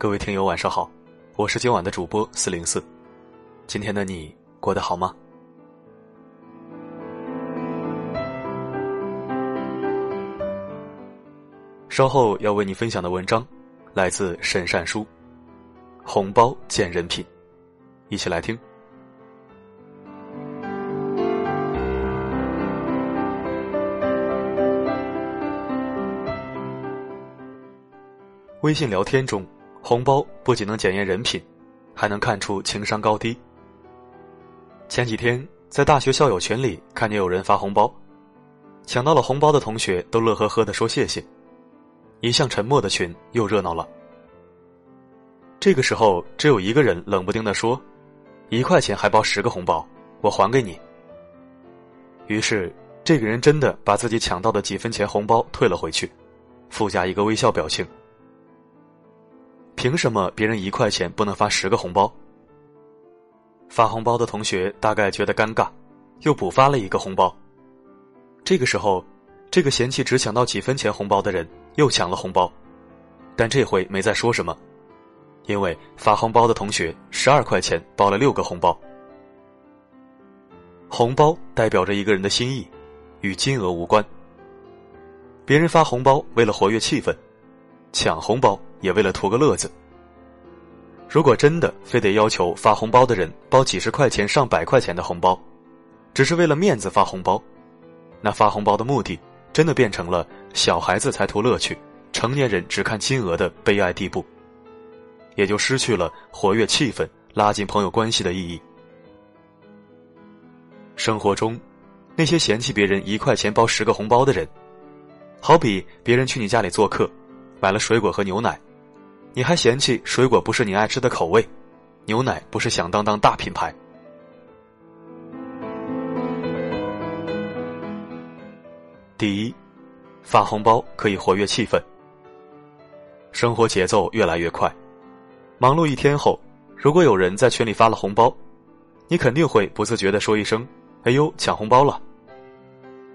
各位听友晚上好，我是今晚的主播四零四。今天的你过得好吗？稍后要为你分享的文章来自沈善书，《红包见人品》，一起来听。微信聊天中。红包不仅能检验人品，还能看出情商高低。前几天在大学校友群里看见有人发红包，抢到了红包的同学都乐呵呵的说谢谢，一向沉默的群又热闹了。这个时候，只有一个人冷不丁的说：“一块钱还包十个红包，我还给你。”于是，这个人真的把自己抢到的几分钱红包退了回去，附加一个微笑表情。凭什么别人一块钱不能发十个红包？发红包的同学大概觉得尴尬，又补发了一个红包。这个时候，这个嫌弃只抢到几分钱红包的人又抢了红包，但这回没再说什么，因为发红包的同学十二块钱包了六个红包。红包代表着一个人的心意，与金额无关。别人发红包为了活跃气氛，抢红包。也为了图个乐子。如果真的非得要求发红包的人包几十块钱、上百块钱的红包，只是为了面子发红包，那发红包的目的真的变成了小孩子才图乐趣，成年人只看金额的悲哀地步，也就失去了活跃气氛、拉近朋友关系的意义。生活中，那些嫌弃别人一块钱包十个红包的人，好比别人去你家里做客，买了水果和牛奶。你还嫌弃水果不是你爱吃的口味，牛奶不是响当当大品牌。第一，发红包可以活跃气氛。生活节奏越来越快，忙碌一天后，如果有人在群里发了红包，你肯定会不自觉的说一声“哎呦，抢红包了”，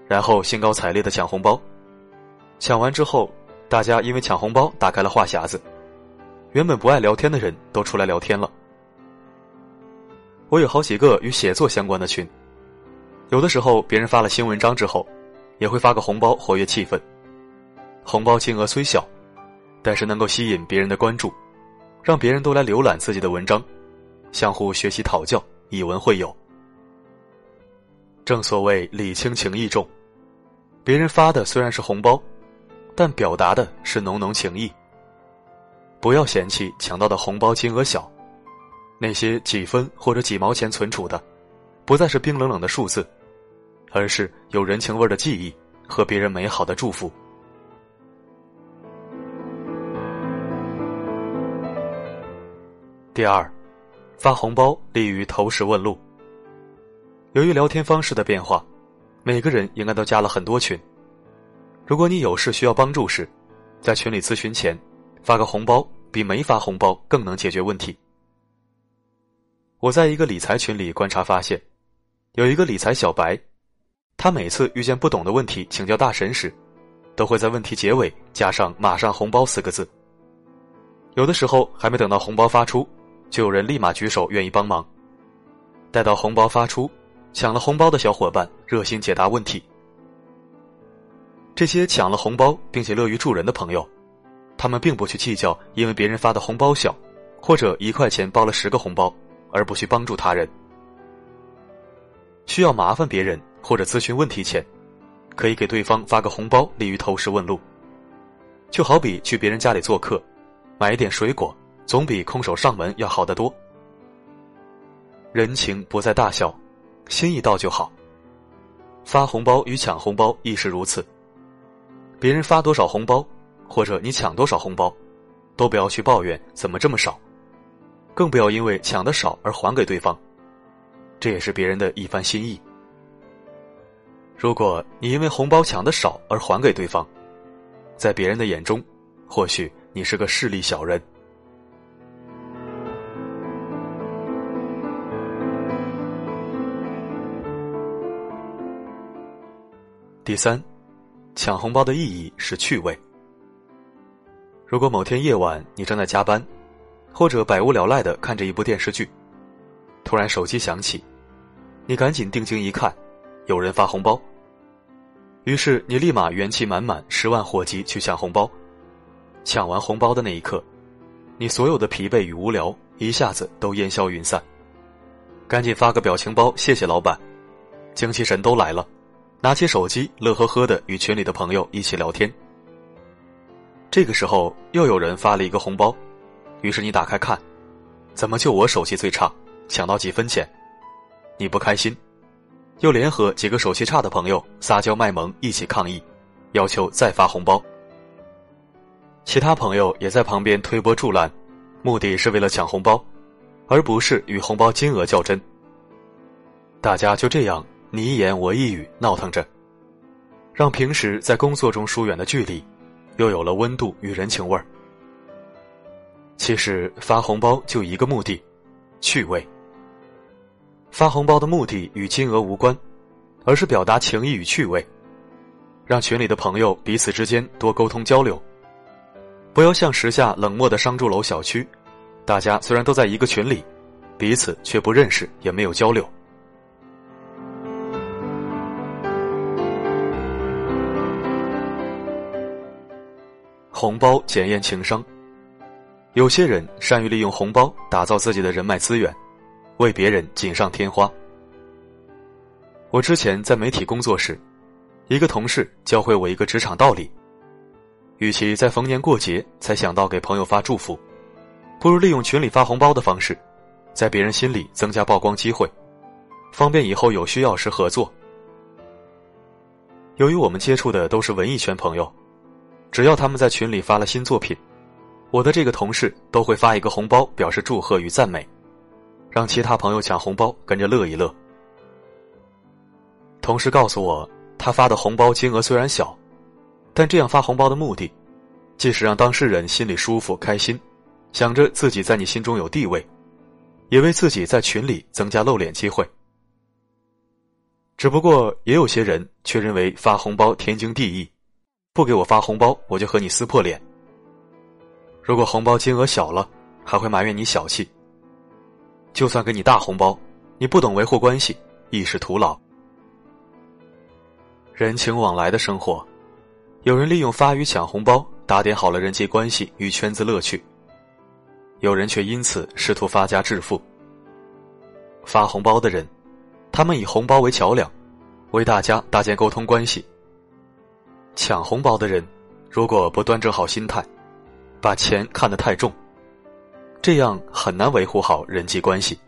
然后兴高采烈的抢红包。抢完之后，大家因为抢红包打开了话匣子。原本不爱聊天的人都出来聊天了。我有好几个与写作相关的群，有的时候别人发了新文章之后，也会发个红包活跃气氛。红包金额虽小，但是能够吸引别人的关注，让别人都来浏览自己的文章，相互学习讨教，以文会友。正所谓礼轻情意重，别人发的虽然是红包，但表达的是浓浓情谊。不要嫌弃抢到的红包金额小，那些几分或者几毛钱存储的，不再是冰冷冷的数字，而是有人情味的记忆和别人美好的祝福。第二，发红包利于投石问路。由于聊天方式的变化，每个人应该都加了很多群。如果你有事需要帮助时，在群里咨询前。发个红包比没发红包更能解决问题。我在一个理财群里观察发现，有一个理财小白，他每次遇见不懂的问题请教大神时，都会在问题结尾加上“马上红包”四个字。有的时候还没等到红包发出，就有人立马举手愿意帮忙。待到红包发出，抢了红包的小伙伴热心解答问题。这些抢了红包并且乐于助人的朋友。他们并不去计较，因为别人发的红包小，或者一块钱包了十个红包，而不去帮助他人。需要麻烦别人或者咨询问题前，可以给对方发个红包，利于投石问路。就好比去别人家里做客，买一点水果，总比空手上门要好得多。人情不在大小，心意到就好。发红包与抢红包亦是如此。别人发多少红包？或者你抢多少红包，都不要去抱怨怎么这么少，更不要因为抢的少而还给对方，这也是别人的一番心意。如果你因为红包抢的少而还给对方，在别人的眼中，或许你是个势利小人。第三，抢红包的意义是趣味。如果某天夜晚你正在加班，或者百无聊赖的看着一部电视剧，突然手机响起，你赶紧定睛一看，有人发红包。于是你立马元气满满、十万火急去抢红包。抢完红包的那一刻，你所有的疲惫与无聊一下子都烟消云散。赶紧发个表情包，谢谢老板，精气神都来了。拿起手机，乐呵呵的与群里的朋友一起聊天。这个时候，又有人发了一个红包，于是你打开看，怎么就我手气最差，抢到几分钱？你不开心，又联合几个手气差的朋友撒娇卖萌，一起抗议，要求再发红包。其他朋友也在旁边推波助澜，目的是为了抢红包，而不是与红包金额较真。大家就这样你一言我一语闹腾着，让平时在工作中疏远的距离，又有了温度与人情味儿。其实发红包就一个目的，趣味。发红包的目的与金额无关，而是表达情谊与趣味，让群里的朋友彼此之间多沟通交流。不要像时下冷漠的商住楼小区，大家虽然都在一个群里，彼此却不认识，也没有交流。红包检验情商，有些人善于利用红包打造自己的人脉资源，为别人锦上添花。我之前在媒体工作时，一个同事教会我一个职场道理。与其在逢年过节才想到给朋友发祝福，不如利用群里发红包的方式，在别人心里增加曝光机会，方便以后有需要时合作。由于我们接触的都是文艺圈朋友，只要他们在群里发了新作品，我的这个同事都会发一个红包表示祝贺与赞美，让其他朋友抢红包跟着乐一乐。同事告诉我，他发的红包金额虽然小。但这样发红包的目的，既是让当事人心里舒服开心，想着自己在你心中有地位，也为自己在群里增加露脸机会。只不过也有些人却认为发红包天经地义，不给我发红包我就和你撕破脸。如果红包金额小了，还会埋怨你小气。就算给你大红包，你不懂维护关系，亦是徒劳。人情往来的生活。有人利用发与抢红包打点好了人际关系与圈子乐趣，有人却因此试图发家致富。发红包的人，他们以红包为桥梁，为大家搭建沟通关系；抢红包的人，如果不端正好心态，把钱看得太重，这样很难维护好人际关系。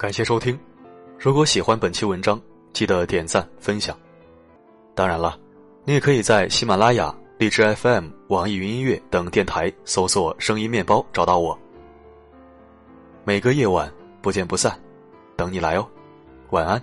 感谢收听，如果喜欢本期文章，记得点赞分享。当然了，你也可以在喜马拉雅、荔枝 FM、网易云音乐等电台搜索“声音面包”找到我。每个夜晚不见不散，等你来哦，晚安。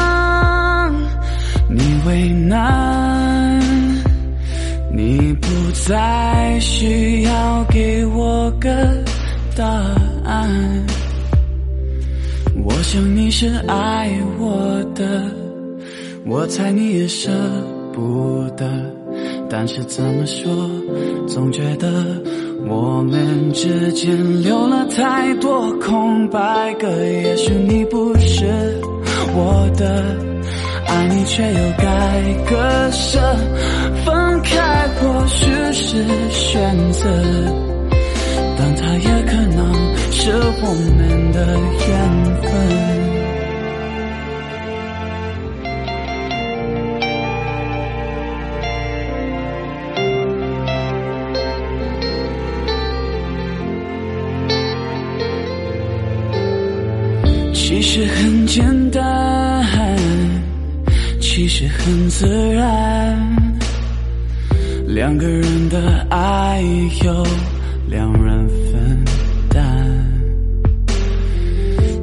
你为难，你不再需要给我个答案。我想你是爱我的，我猜你也舍不得。但是怎么说，总觉得我们之间留了太多空白格。也许你不是我的，爱你却又该割舍。分开或许是选择，但它也可能是我们的缘分。其实很自然，两个人的爱由两人分担。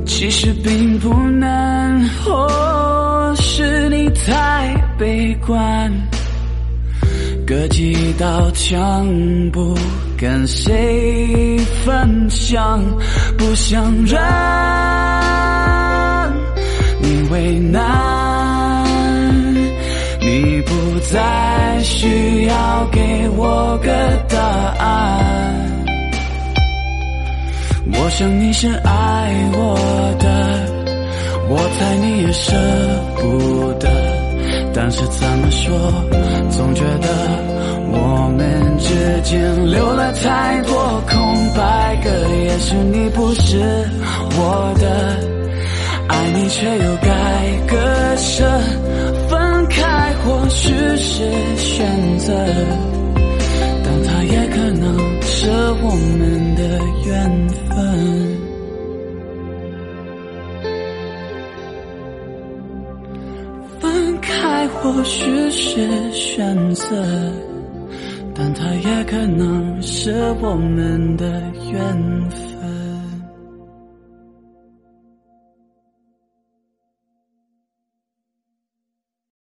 其实并不难，或是你太悲观，隔几道墙不跟谁分享，不想让你为难，不再需要给我个答案。我想你是爱我的，我猜你也舍不得，但是怎么说，总觉得我们之间留了太多空白格。也许你不是我的，爱你却又该割舍，或许是选择，但它也可能是我们的缘分。分开或许是选择，但它也可能是我们的缘分。